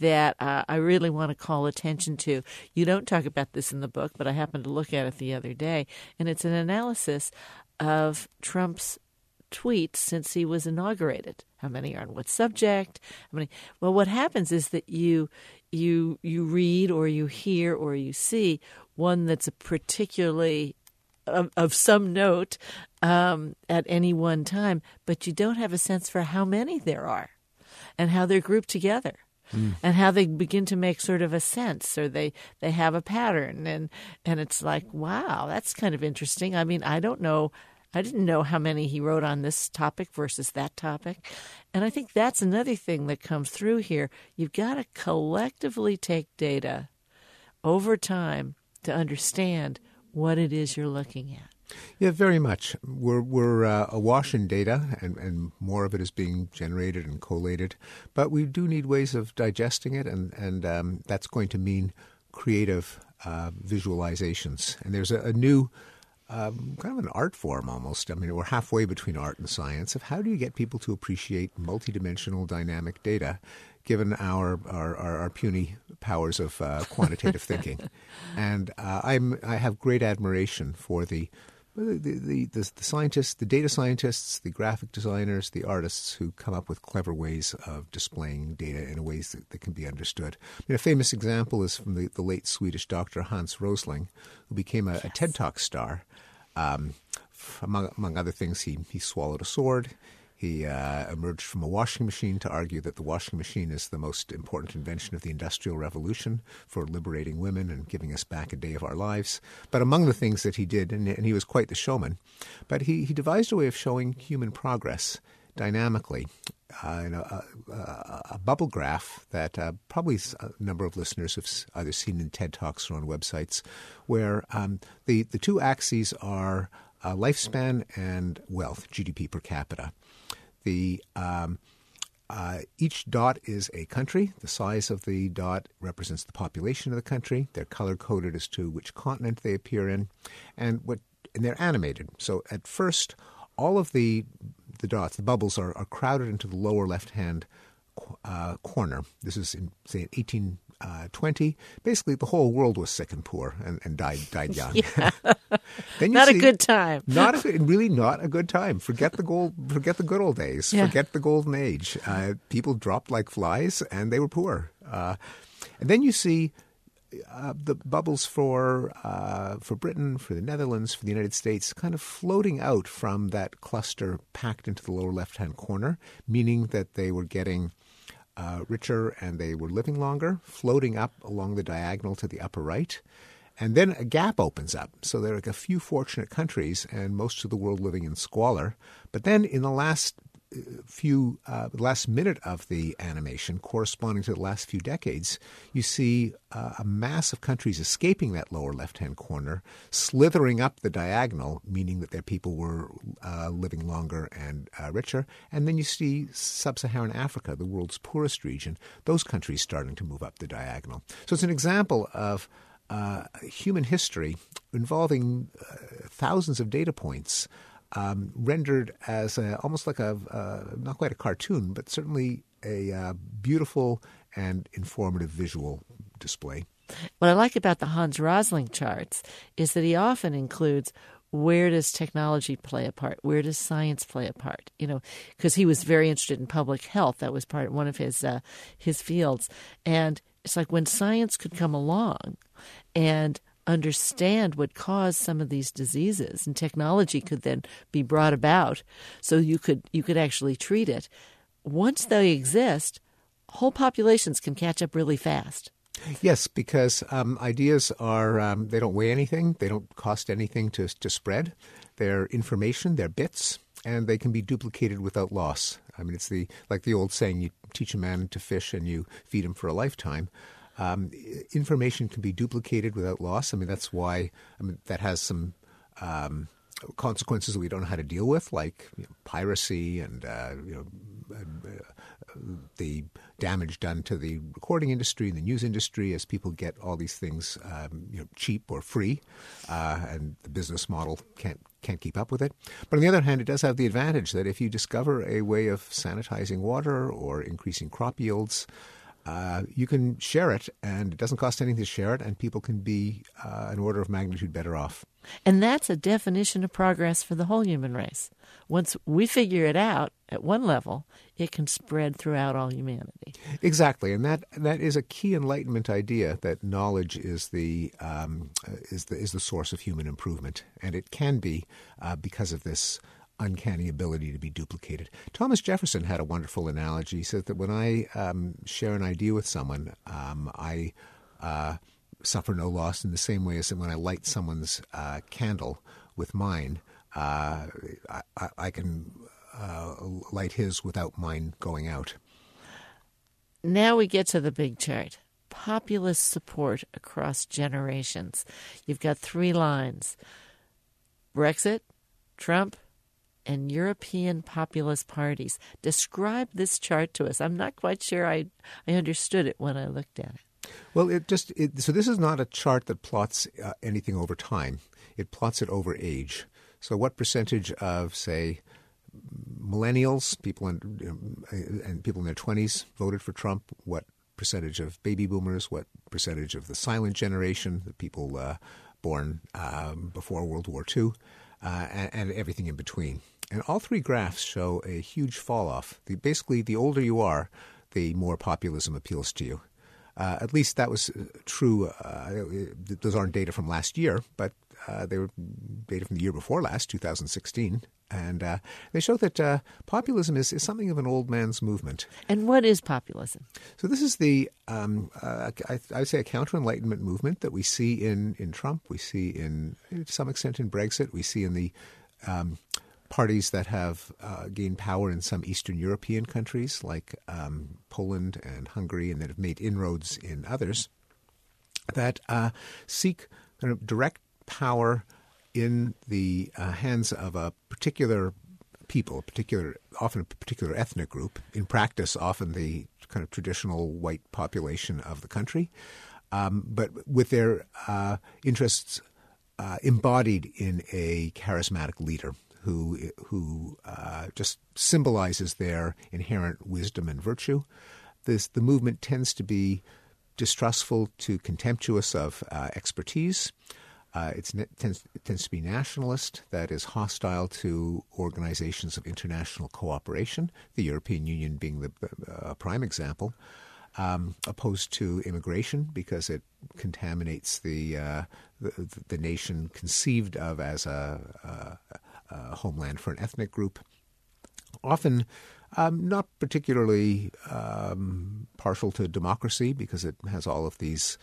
that uh, I really want to call attention to. You don't talk about this in the book, but I happened to look at it the other day, and it's an analysis of Trump's tweets since he was inaugurated. How many are on what subject? How many? Well, what happens is that you you you read or you hear or you see one that's a particularly of, of some note um, at any one time, but you don't have a sense for how many there are and how they're grouped together. Mm. And how they begin to make sort of a sense, or they, they have a pattern, and and it's like, wow, that's kind of interesting. I mean, I don't know I didn't know how many he wrote on this topic versus that topic. And I think that's another thing that comes through here. You've got to collectively take data over time to understand what it is you're looking at. Yeah, very much. We're we're uh, awash in data, and, and more of it is being generated and collated. But we do need ways of digesting it, and and um, that's going to mean creative uh, visualizations. And there's a, a new um, kind of an art form almost. I mean, we're halfway between art and science of how do you get people to appreciate multidimensional dynamic data given our, our, our, our puny powers of uh, quantitative thinking. And uh, I'm, I have great admiration for the the, the, the, the, scientists, the data scientists, the graphic designers, the artists who come up with clever ways of displaying data in ways that, that can be understood. I mean, a famous example is from the, the late Swedish doctor Hans Rosling, who became a, yes. a TED Talk star. Um, among, among other things, he, he swallowed a sword. He uh, emerged from a washing machine to argue that the washing machine is the most important invention of the Industrial Revolution for liberating women and giving us back a day of our lives. But among the things that he did, and, and he was quite the showman, but he, he devised a way of showing human progress dynamically. Uh, in a, a, a, bubble graph that uh, probably a number of listeners have either seen in TED Talks or on websites, where um, the, the two axes are uh, lifespan and wealth, GDP per capita. The um, uh, each dot is a country. The size of the dot represents the population of the country. They're color coded as to which continent they appear in, and what and they're animated. So at first, all of the the dots, the bubbles, are, are crowded into the lower left hand uh, corner. This is in say 18 uh, 20, basically the whole world was sick and poor and, and died died young. then not see, a good time. not a, really not a good time. Forget the gold. Forget the good old days. Yeah. Forget the golden age. Uh, people dropped like flies and they were poor. Uh, and then you see uh, the bubbles for uh, for Britain, for the Netherlands, for the United States, kind of floating out from that cluster packed into the lower left hand corner, meaning that they were getting uh, richer and they were living longer, floating up along the diagonal to the upper right. And then a gap opens up. So there are like a few fortunate countries and most of the world living in squalor. But then in the last few uh, last minute of the animation, corresponding to the last few decades, you see uh, a mass of countries escaping that lower left-hand corner, slithering up the diagonal, meaning that their people were uh, living longer and uh, richer. And then you see sub-Saharan Africa, the world's poorest region, those countries starting to move up the diagonal. So it's an example of uh, human history involving uh, thousands of data points um, rendered as a, almost like a uh, not quite a cartoon, but certainly a uh, beautiful and informative visual display. What I like about the Hans Rosling charts is that he often includes where does technology play a part? Where does science play a part? You know, because he was very interested in public health. That was part of one of his uh, his fields, and it's like when science could come along and understand what caused some of these diseases and technology could then be brought about so you could you could actually treat it once they exist whole populations can catch up really fast Yes, because um, ideas are, um, they don't weigh anything, they don't cost anything to, to spread. They're information, they're bits, and they can be duplicated without loss. I mean, it's the like the old saying: you teach a man to fish and you feed him for a lifetime. Um, information can be duplicated without loss. I mean, that's why I mean, that has some um, consequences that we don't know how to deal with, like you know, piracy and uh, you know, the damage done to the recording industry and the news industry as people get all these things um, you know, cheap or free, uh, and the business model can't can't keep up with it. But on the other hand, it does have the advantage that if you discover a way of sanitizing water or increasing crop yields, uh, you can share it, and it doesn't cost anything to share it, and people can be uh, an order of magnitude better off. And that's a definition of progress for the whole human race. Once we figure it out at one level, it can spread throughout all humanity. Exactly, and that that is a key Enlightenment idea that knowledge is the um, is the is the source of human improvement, and it can be uh, because of this uncanny ability to be duplicated. Thomas Jefferson had a wonderful analogy. He said that when I um, share an idea with someone, um, I uh, suffer no loss in the same way as when I light someone's uh, candle with mine. Uh, I, I, can uh, light his without mine going out. Now we get to the big chart populist support across generations. You've got three lines Brexit, Trump, and European populist parties. Describe this chart to us. I'm not quite sure I, I understood it when I looked at it. Well, it just it, so this is not a chart that plots uh, anything over time. It plots it over age. So, what percentage of, say, millennials, people in, and people in their twenties, voted for Trump? What percentage of baby boomers? What percentage of the silent generation, the people uh, born um, before World War II, uh, and, and everything in between? And all three graphs show a huge fall off. The, basically, the older you are, the more populism appeals to you. Uh, at least that was uh, true. Uh, those aren't data from last year, but uh, they were data from the year before last, 2016. And uh, they show that uh, populism is, is something of an old man's movement. And what is populism? So, this is the, um, I, I, would say, a counter Enlightenment movement that we see in, in Trump, we see in, to some extent, in Brexit, we see in the um, parties that have uh, gained power in some Eastern European countries like um, Poland and Hungary, and that have made inroads in others, that uh, seek kind of direct power in the uh, hands of a particular people, a particular, often a particular ethnic group. In practice, often the kind of traditional white population of the country, um, but with their uh, interests uh, embodied in a charismatic leader who who uh, just symbolizes their inherent wisdom and virtue. This the movement tends to be distrustful to contemptuous of uh, expertise. Uh, it tends, tends to be nationalist, that is hostile to organizations of international cooperation, the European Union being the uh, prime example, um, opposed to immigration because it contaminates the, uh, the, the, nation conceived of as a, a, uh, homeland for an ethnic group. Often um, not particularly um, partial to democracy because it has all of these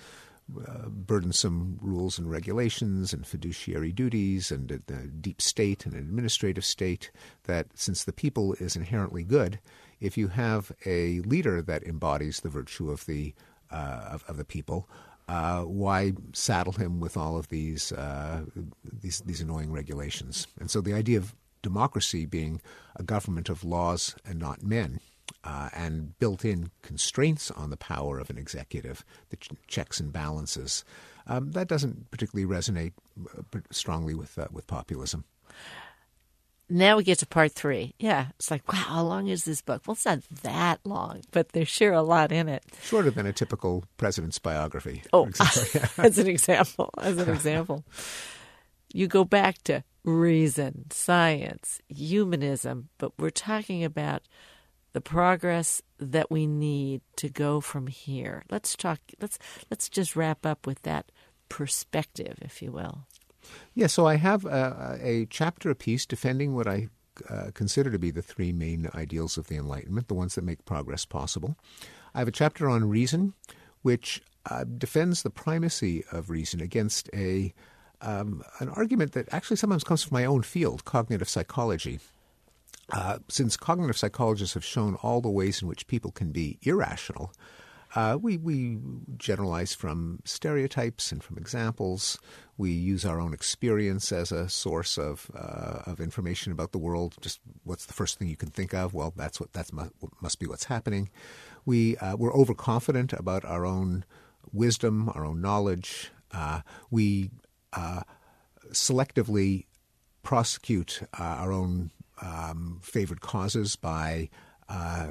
uh, burdensome rules and regulations and fiduciary duties and the deep state and an administrative state that since the people is inherently good, if you have a leader that embodies the virtue of the uh, of, of, the people, uh, why saddle him with all of these, uh, these these annoying regulations? And so the idea of democracy being a government of laws and not men, uh, and built-in constraints on the power of an executive, the ch- checks and balances, um, that doesn't particularly resonate uh, strongly with uh, with populism. Now we get to part three. Yeah, it's like, wow, how long is this book? Well, it's not that long, but there's sure a lot in it. Shorter than a typical president's biography. Oh, as an example. As an example. you go back to reason, science, humanism, but we're talking about the progress that we need to go from here. Let's talk let's let's just wrap up with that perspective, if you will. Yeah, so I have a, chapter, a chapter defending what I uh, consider to be the three main ideals of the Enlightenment, the ones that make progress possible. I have a chapter on reason, which uh, defends the primacy of reason against a um, an argument that actually sometimes comes from my own field, cognitive psychology. Uh, since cognitive psychologists have shown all the ways in which people can be irrational, Uh, we, we generalize from stereotypes and from examples. We use our own experience as a source of, uh, of information about the world. Just what's the first thing you can think of? Well, that's what that's mu- must be what's happening. We, uh, we're overconfident about our own wisdom, our own knowledge. Uh, we uh, selectively prosecute uh, our own um, favored causes by uh,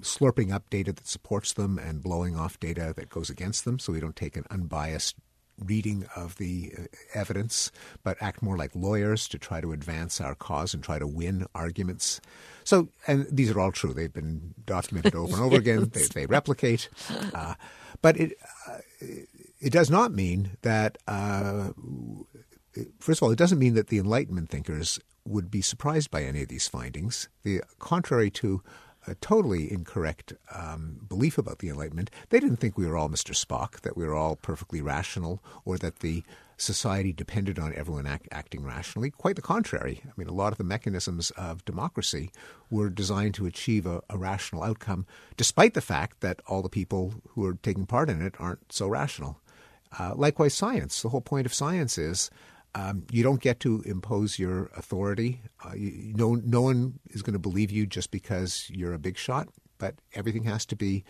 slurping up data that supports them and blowing off data that goes against them, so we don't take an unbiased reading of the uh, evidence, but act more like lawyers to try to advance our cause and try to win arguments. So, and these are all true. They've been documented over and over yes. again. They, they replicate, uh, but it uh, it does not mean that. Uh, first of all, it doesn't mean that the Enlightenment thinkers would be surprised by any of these findings. The contrary to a totally incorrect um, belief about the Enlightenment. They didn't think we were all Mr. Spock, that we were all perfectly rational, or that the society depended on everyone act, acting rationally. Quite the contrary. I mean, a lot of the mechanisms of democracy were designed to achieve a, a rational outcome, despite the fact that all the people who are taking part in it aren't so rational. Uh, likewise, science. The whole point of science is um, you don't get to impose your authority. Uh, you, no, no one is going to believe you just because you're a big shot, but everything has to be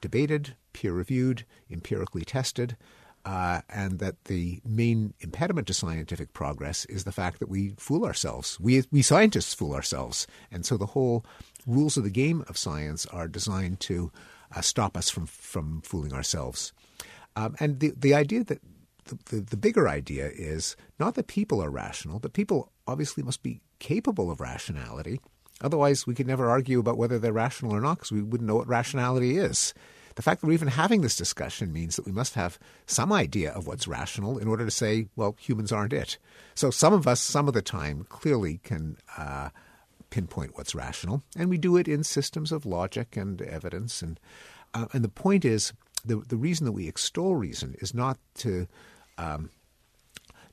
debated, peer reviewed, empirically tested. Uh, and that the main impediment to scientific progress is the fact that we fool ourselves. We, we scientists fool ourselves. And so the whole rules of the game of science are designed to uh, stop us from, from fooling ourselves. Um, and the, the idea that the, the, bigger idea is not that people are rational, but people obviously must be capable of rationality. Otherwise, we could never argue about whether they're rational or not because we wouldn't know what rationality is. The fact that we're even having this discussion means that we must have some idea of what's rational in order to say, well, humans aren't it. So some of us, some of the time, clearly can uh, pinpoint what's rational, and we do it in systems of logic and evidence. And uh, and the point is, the the reason that we extol reason is not to um,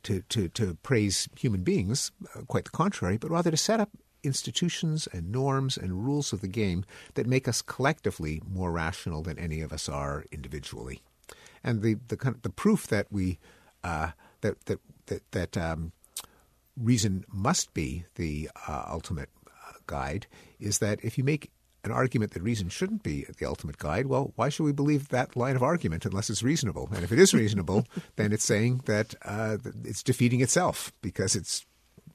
to, to, to praise human beings, uh, quite the contrary, but rather to set up institutions and norms and rules of the game that make us collectively more rational than any of us are individually. And the the, kind of, the proof that we uh, that that that, that um, reason must be the uh, ultimate uh, guide is that if you make an argument that reason shouldn't be the ultimate guide, well, why should we believe that line of argument unless it's reasonable? And if it is reasonable, then it's saying that uh, it's defeating itself because it's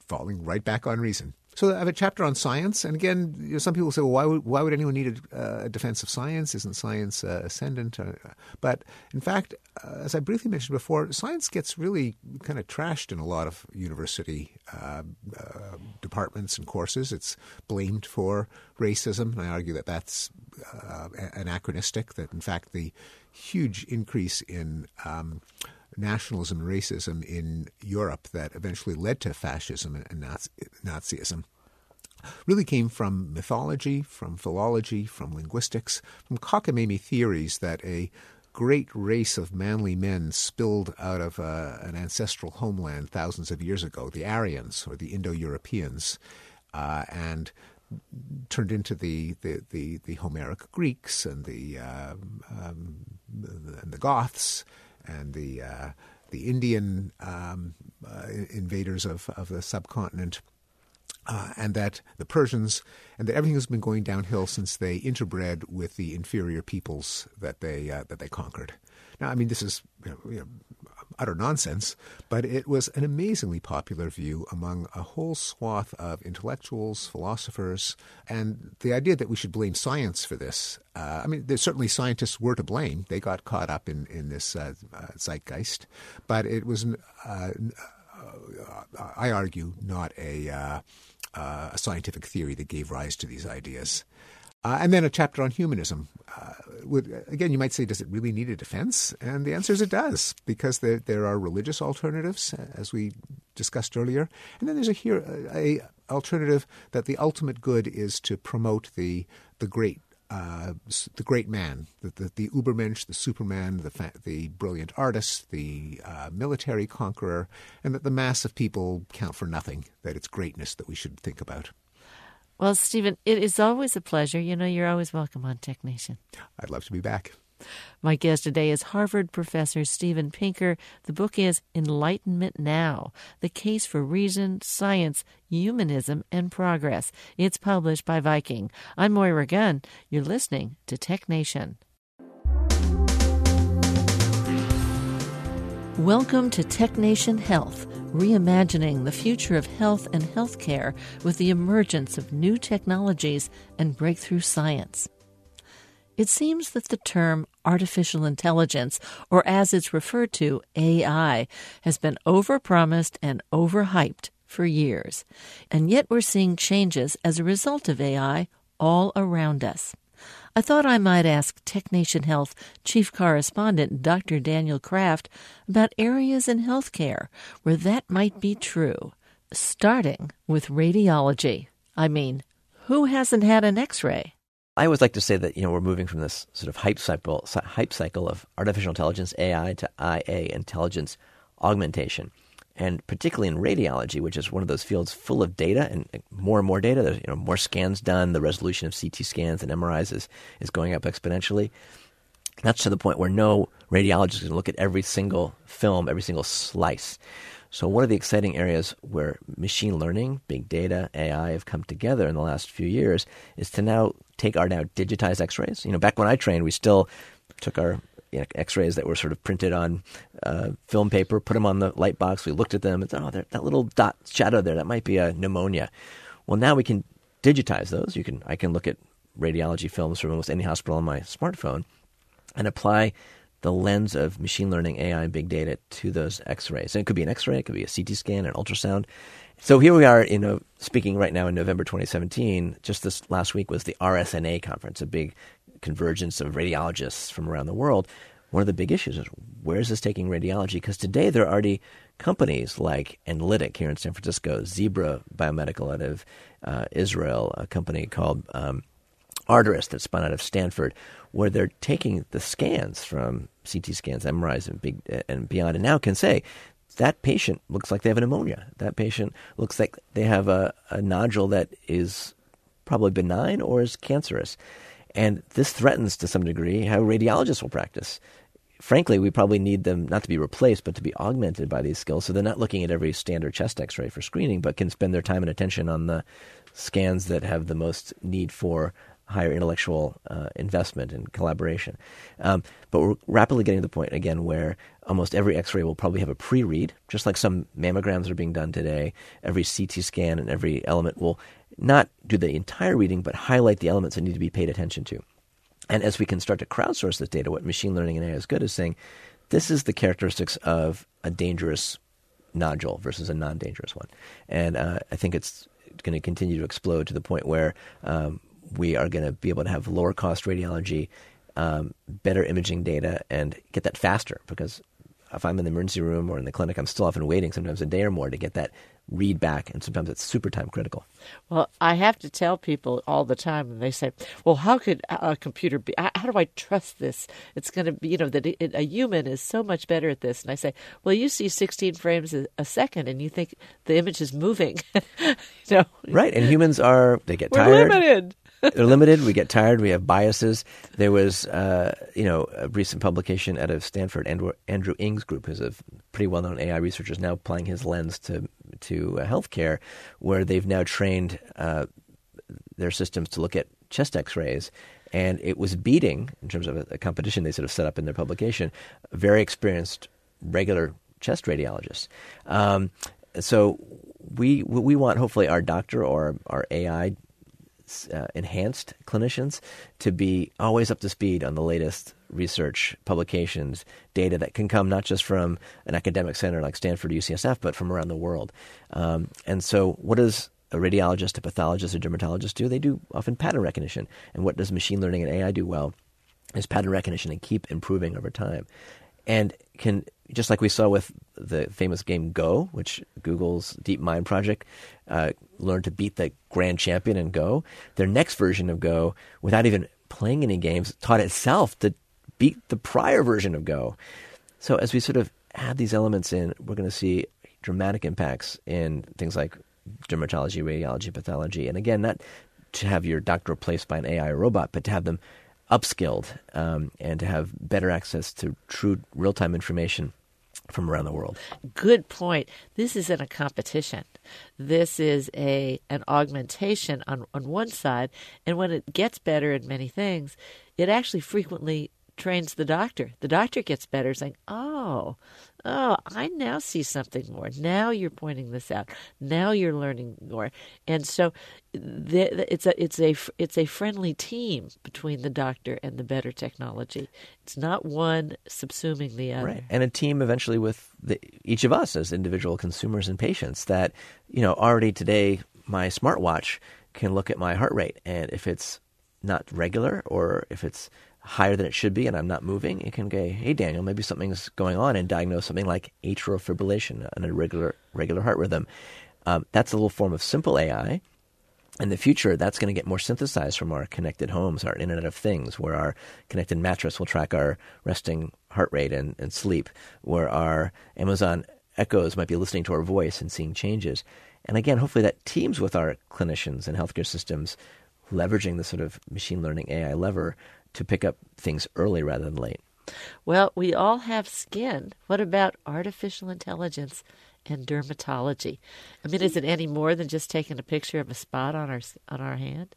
falling right back on reason. So I have a chapter on science, and again, you know, some people say, "Well, why would why would anyone need a, a defense of science? Isn't science uh, ascendant?" Uh, but in fact, uh, as I briefly mentioned before, science gets really kind of trashed in a lot of university uh, uh, departments and courses. It's blamed for racism, and I argue that that's uh, anachronistic. That in fact, the huge increase in um, nationalism and racism in Europe that eventually led to fascism and Nazism really came from mythology, from philology, from linguistics, from cockamamie theories that a great race of manly men spilled out of uh, an ancestral homeland thousands of years ago, the Aryans or the Indo Europeans, uh, and turned into the, the, the, the Homeric Greeks and the, uh, um, and the Goths and the uh, the Indian um, uh, invaders of, of the subcontinent, uh, and that the Persians, and that everything has been going downhill since they interbred with the inferior peoples that they uh, that they conquered. Now, I mean, this is you know, you know, utter nonsense, but it was an amazingly popular view among a whole swath of intellectuals, philosophers, and the idea that we should blame science for this. Uh, I mean, certainly scientists were to blame. They got caught up in, in this uh, uh, zeitgeist, but it was, uh, uh, I argue, not a, uh, a scientific theory that gave rise to these ideas. Uh, and then a chapter on humanism. Uh, would, again, you might say, does it really need a defense? And the answer is it does, because there, there are religious alternatives, as we discussed earlier. And then there's a, here, a, a alternative that the ultimate good is to promote the, the great uh, the great man, the, the, the, Ubermensch, the Superman, the, fa- the brilliant artist, the uh, military conqueror, and that the mass of people count for nothing, that it's greatness that we should think about. Well, Steven, it is always a pleasure. You know, you're always welcome on Tech Nation. I'd love to be back. My guest today is Harvard professor Steven Pinker. The book is Enlightenment Now The Case for Reason, Science, Humanism, and Progress. It's published by Viking. I'm Moira Gunn. You're listening to Tech Nation. Welcome to Tech Nation Health, reimagining the future of health and healthcare with the emergence of new technologies and breakthrough science. It seems that the term artificial intelligence, or as it's referred to, AI, has been overpromised and overhyped for years. And yet we're seeing changes as a result of AI all around us. I thought I might ask TechNation Health Chief Correspondent Dr. Daniel Kraft about areas in healthcare where that might be true, starting with radiology. I mean, who hasn't had an x ray? I always like to say that you know we're moving from this sort of hype cycle, hype cycle of artificial intelligence (AI) to IA intelligence augmentation and particularly in radiology, which is one of those fields full of data and more and more data. There's you know more scans done. The resolution of CT scans and MRIs is, is going up exponentially. That's to the point where no radiologist can look at every single film, every single slice. So one of the exciting areas where machine learning, big data, AI have come together in the last few years is to now take our now digitized X-rays. You know, back when I trained, we still took our you know, X-rays that were sort of printed on uh, film paper, put them on the light box. We looked at them and said, "Oh, that little dot shadow there, that might be a pneumonia." Well, now we can digitize those. You can I can look at radiology films from almost any hospital on my smartphone and apply the lens of machine learning, AI, and big data to those X-rays. And it could be an X-ray, it could be a CT scan, an ultrasound. So here we are, know, speaking right now in November 2017. Just this last week was the RSNA conference, a big convergence of radiologists from around the world, one of the big issues is where is this taking radiology? Because today there are already companies like Enlitic here in San Francisco, Zebra Biomedical out of uh, Israel, a company called um, Arterys that spun out of Stanford, where they're taking the scans from CT scans, MRIs, and, big, and beyond, and now can say that patient looks like they have pneumonia. That patient looks like they have a, a nodule that is probably benign or is cancerous. And this threatens to some degree how radiologists will practice. Frankly, we probably need them not to be replaced, but to be augmented by these skills. So they're not looking at every standard chest x ray for screening, but can spend their time and attention on the scans that have the most need for higher intellectual uh, investment and collaboration. Um, but we're rapidly getting to the point again where almost every X-ray will probably have a pre-read, just like some mammograms are being done today. Every CT scan and every element will not do the entire reading, but highlight the elements that need to be paid attention to. And as we can start to crowdsource this data, what machine learning and AI is good is saying this is the characteristics of a dangerous nodule versus a non dangerous one. And uh, I think it's going to continue to explode to the point where um, we are going to be able to have lower cost radiology, um, better imaging data, and get that faster because if I'm in the emergency room or in the clinic, I'm still often waiting sometimes a day or more to get that read back, and sometimes it's super time critical. Well, I have to tell people all the time, and they say, "Well, how could a computer be? How do I trust this? It's going to be, you know, that a human is so much better at this." And I say, "Well, you see 16 frames a second, and you think the image is moving, you know? Right, and humans are they get We're tired. Limited. They're limited. We get tired. We have biases. There was, uh, you know, a recent publication out of Stanford. Andrew, Andrew Ng's group, who's a pretty well-known AI researcher, is now applying his lens to to uh, healthcare, where they've now trained uh, their systems to look at chest X-rays, and it was beating in terms of a, a competition they sort of set up in their publication. Very experienced regular chest radiologists. Um, so we we want hopefully our doctor or our AI uh, enhanced clinicians to be always up to speed on the latest research, publications, data that can come not just from an academic center like Stanford or UCSF, but from around the world. Um, and so, what does a radiologist, a pathologist, a dermatologist do? They do often pattern recognition. And what does machine learning and AI do well? Is pattern recognition and keep improving over time and can just like we saw with the famous game Go, which Google's DeepMind project uh, learned to beat the grand champion in Go. Their next version of Go, without even playing any games, taught itself to beat the prior version of Go. So as we sort of add these elements in, we're going to see dramatic impacts in things like dermatology, radiology, pathology, and again, not to have your doctor replaced by an AI robot, but to have them upskilled um, and to have better access to true real time information from around the world. Good point. This isn't a competition. This is a an augmentation on, on one side, and when it gets better in many things, it actually frequently trains the doctor. The doctor gets better saying, Oh, oh, I now see something more. Now you're pointing this out. Now you're learning more. And so the, it's a it's a it's a friendly team between the doctor and the better technology. It's not one subsuming the other. Right. And a team eventually with the, each of us as individual consumers and patients that, you know, already today my smartwatch can look at my heart rate and if it's not regular or if it's higher than it should be and I'm not moving, it can go, hey, Daniel, maybe something's going on and diagnose something like atrial fibrillation, an irregular regular heart rhythm. Um, that's a little form of simple AI. In the future, that's going to get more synthesized from our connected homes, our Internet of Things, where our connected mattress will track our resting heart rate and, and sleep, where our Amazon Echoes might be listening to our voice and seeing changes. And again, hopefully that teams with our clinicians and healthcare systems leveraging the sort of machine learning AI lever to pick up things early rather than late. Well, we all have skin. What about artificial intelligence and dermatology? I mean, is it any more than just taking a picture of a spot on our on our hand?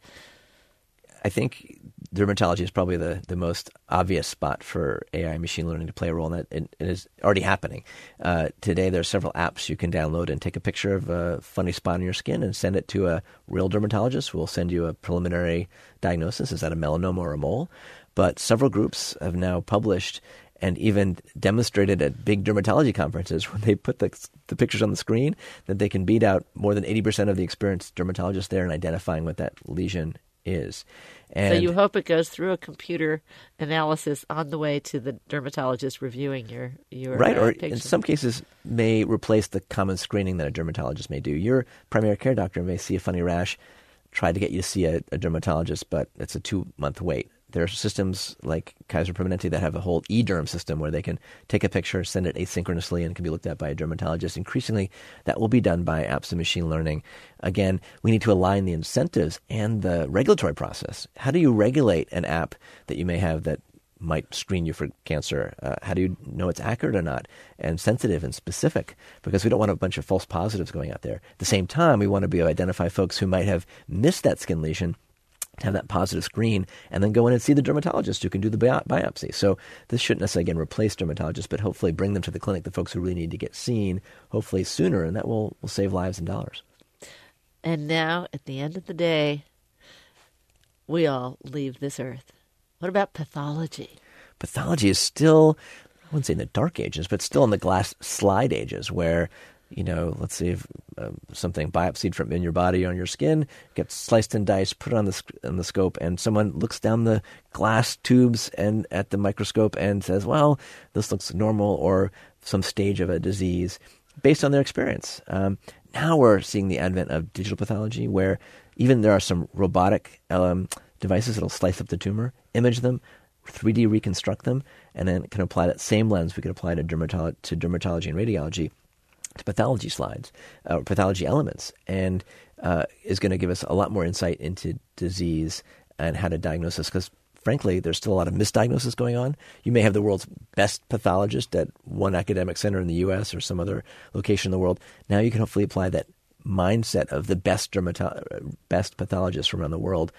I think dermatology is probably the, the most obvious spot for AI machine learning to play a role, and it, it is already happening. Uh, today, there are several apps you can download and take a picture of a funny spot on your skin and send it to a real dermatologist who will send you a preliminary diagnosis. Is that a melanoma or a mole? But several groups have now published and even demonstrated at big dermatology conferences when they put the, the pictures on the screen that they can beat out more than 80% of the experienced dermatologists there in identifying what that lesion is. And so you hope it goes through a computer analysis on the way to the dermatologist reviewing your your right, uh, or picture. in some cases may replace the common screening that a dermatologist may do. Your primary care doctor may see a funny rash, try to get you to see a, a dermatologist, but it's a two month wait. There are systems like Kaiser Permanente that have a whole eDerm system where they can take a picture, send it asynchronously, and can be looked at by a dermatologist. Increasingly, that will be done by apps and machine learning. Again, we need to align the incentives and the regulatory process. How do you regulate an app that you may have that might screen you for cancer? Uh, how do you know it's accurate or not and sensitive and specific? Because we don't want a bunch of false positives going out there. At the same time, we want to be able to identify folks who might have missed that skin lesion have that positive screen and then go in and see the dermatologist who can do the biopsy. So this shouldn't necessarily again replace dermatologists, but hopefully bring them to the clinic, the folks who really need to get seen, hopefully sooner, and that will, will save lives and dollars. And now, at the end of the day, we all leave this earth. What about pathology? Pathology is still, I wouldn't say in the dark ages, but still in the glass slide ages where you know, let's see if um, something biopsied from in your body on your skin gets sliced and diced, put on the on the scope, and someone looks down the glass tubes and at the microscope and says, "Well, this looks normal," or some stage of a disease, based on their experience. Um, now we're seeing the advent of digital pathology, where even there are some robotic um, devices that'll slice up the tumor, image them, 3D reconstruct them, and then can apply that same lens we could apply to, dermatolo- to dermatology and radiology to pathology slides, uh, pathology elements, and uh, is going to give us a lot more insight into disease and how to diagnose this. Because frankly, there's still a lot of misdiagnosis going on. You may have the world's best pathologist at one academic center in the U.S. or some other location in the world. Now you can hopefully apply that mindset of the best dermato- best pathologists from around the world,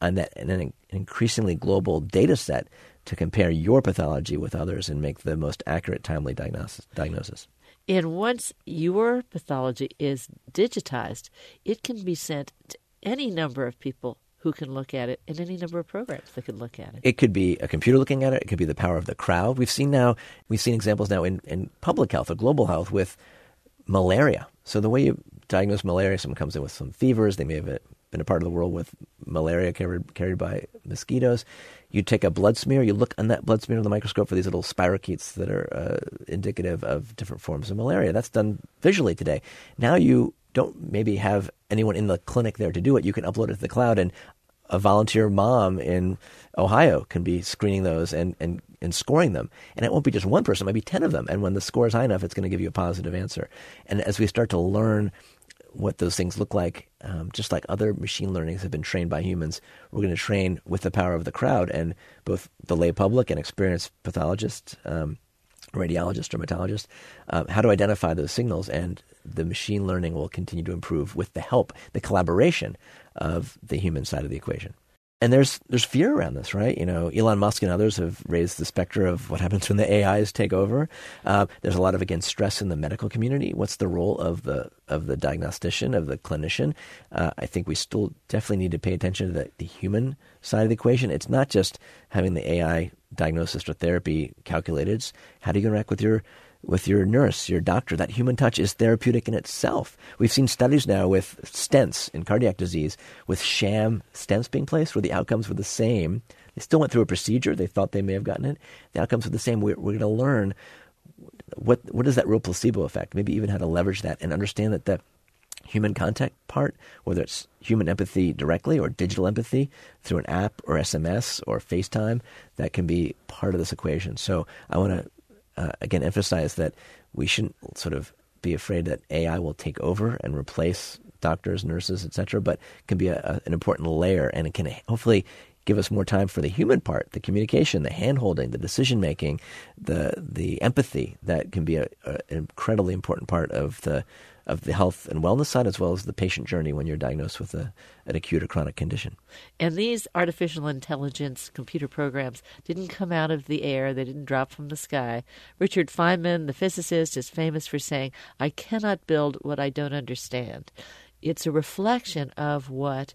and that an increasingly global data set to compare your pathology with others and make the most accurate, timely diagnosis. diagnosis. And once your pathology is digitized, it can be sent to any number of people who can look at it and any number of programs that can look at it. It could be a computer looking at it. It could be the power of the crowd. We've seen now, we've seen examples now in, in public health or global health with malaria. So the way you diagnose malaria, someone comes in with some fevers. They may have been a part of the world with malaria carried, carried by mosquitoes. You take a blood smear, you look on that blood smear under the microscope for these little spirochetes that are uh, indicative of different forms of malaria. That's done visually today. Now you don't maybe have anyone in the clinic there to do it. You can upload it to the cloud, and a volunteer mom in Ohio can be screening those and, and, and scoring them. And it won't be just one person, it might be 10 of them. And when the score is high enough, it's going to give you a positive answer. And as we start to learn what those things look like, um, just like other machine learnings have been trained by humans, we're going to train with the power of the crowd and both the lay public and experienced pathologists, um, radiologists, dermatologists, um, how to identify those signals. And the machine learning will continue to improve with the help, the collaboration of the human side of the equation and there's there's fear around this, right? You know, Elon Musk and others have raised the specter of what happens when the AIs take over. Uh, there's a lot of again stress in the medical community. What's the role of the of the diagnostician, of the clinician? Uh, I think we still definitely need to pay attention to the, the human side of the equation. It's not just having the AI diagnosis or therapy calculated. It's how do you interact with your with your nurse, your doctor. That human touch is therapeutic in itself. We've seen studies now with stents in cardiac disease, with sham stents being placed, where the outcomes were the same. They still went through a procedure. They thought they may have gotten it. The outcomes were the same. We're, we're going to learn what what is that real placebo effect? Maybe even how to leverage that and understand that the human contact part, whether it's human empathy directly or digital empathy through an app or SMS or FaceTime, that can be part of this equation. So I want to uh, again emphasize that we shouldn't sort of be afraid that AI will take over and replace doctors, nurses, etc. But can be a, a, an important layer, and it can hopefully give us more time for the human part, the communication, the handholding, the decision making, the the empathy that can be a, a, an incredibly important part of the of the health and wellness side as well as the patient journey when you're diagnosed with a, an acute or chronic condition. And these artificial intelligence computer programs didn't come out of the air, they didn't drop from the sky. Richard Feynman, the physicist, is famous for saying, I cannot build what I don't understand. It's a reflection of what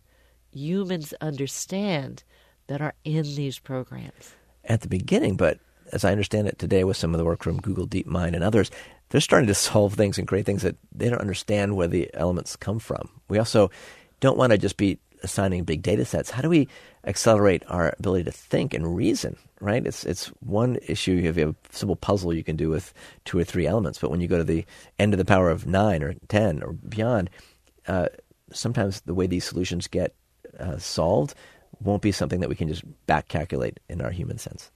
humans understand that are in these programs. At the beginning, but as I understand it today with some of the work from Google DeepMind and others, they're starting to solve things and create things that they don't understand where the elements come from. We also don't want to just be assigning big data sets. How do we accelerate our ability to think and reason? Right? It's it's one issue. You have, a simple puzzle you can do with two or three elements, but when you go to the end of the power of nine or ten or beyond, uh, sometimes the way these solutions get uh, solved won't be something that we can just back calculate in our human sense.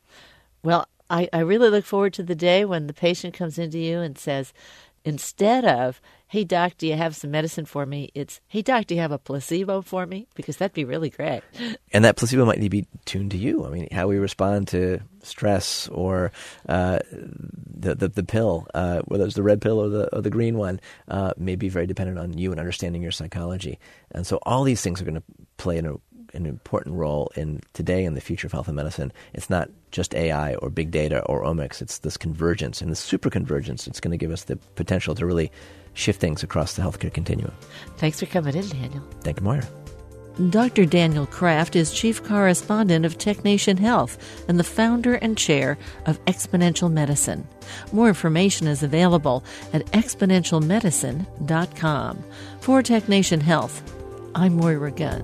Well, I, I really look forward to the day when the patient comes into you and says, instead of, hey, doc, do you have some medicine for me? It's, hey, doc, do you have a placebo for me? Because that'd be really great. And that placebo might need to be tuned to you. I mean, how we respond to stress or uh, the, the, the pill, uh, whether it's the red pill or the or the green one, uh, may be very dependent on you and understanding your psychology. And so all these things are going to play an, an important role in today and the future of health and medicine. It's not just AI or big data or omics. It's this convergence and the super convergence. It's going to give us the potential to really shift things across the healthcare continuum. Thanks for coming in, Daniel. Thank you, Moira. Dr. Daniel Kraft is Chief Correspondent of TechNation Health and the founder and chair of Exponential Medicine. More information is available at exponentialmedicine.com. For TechNation Health, I'm Moira Gunn.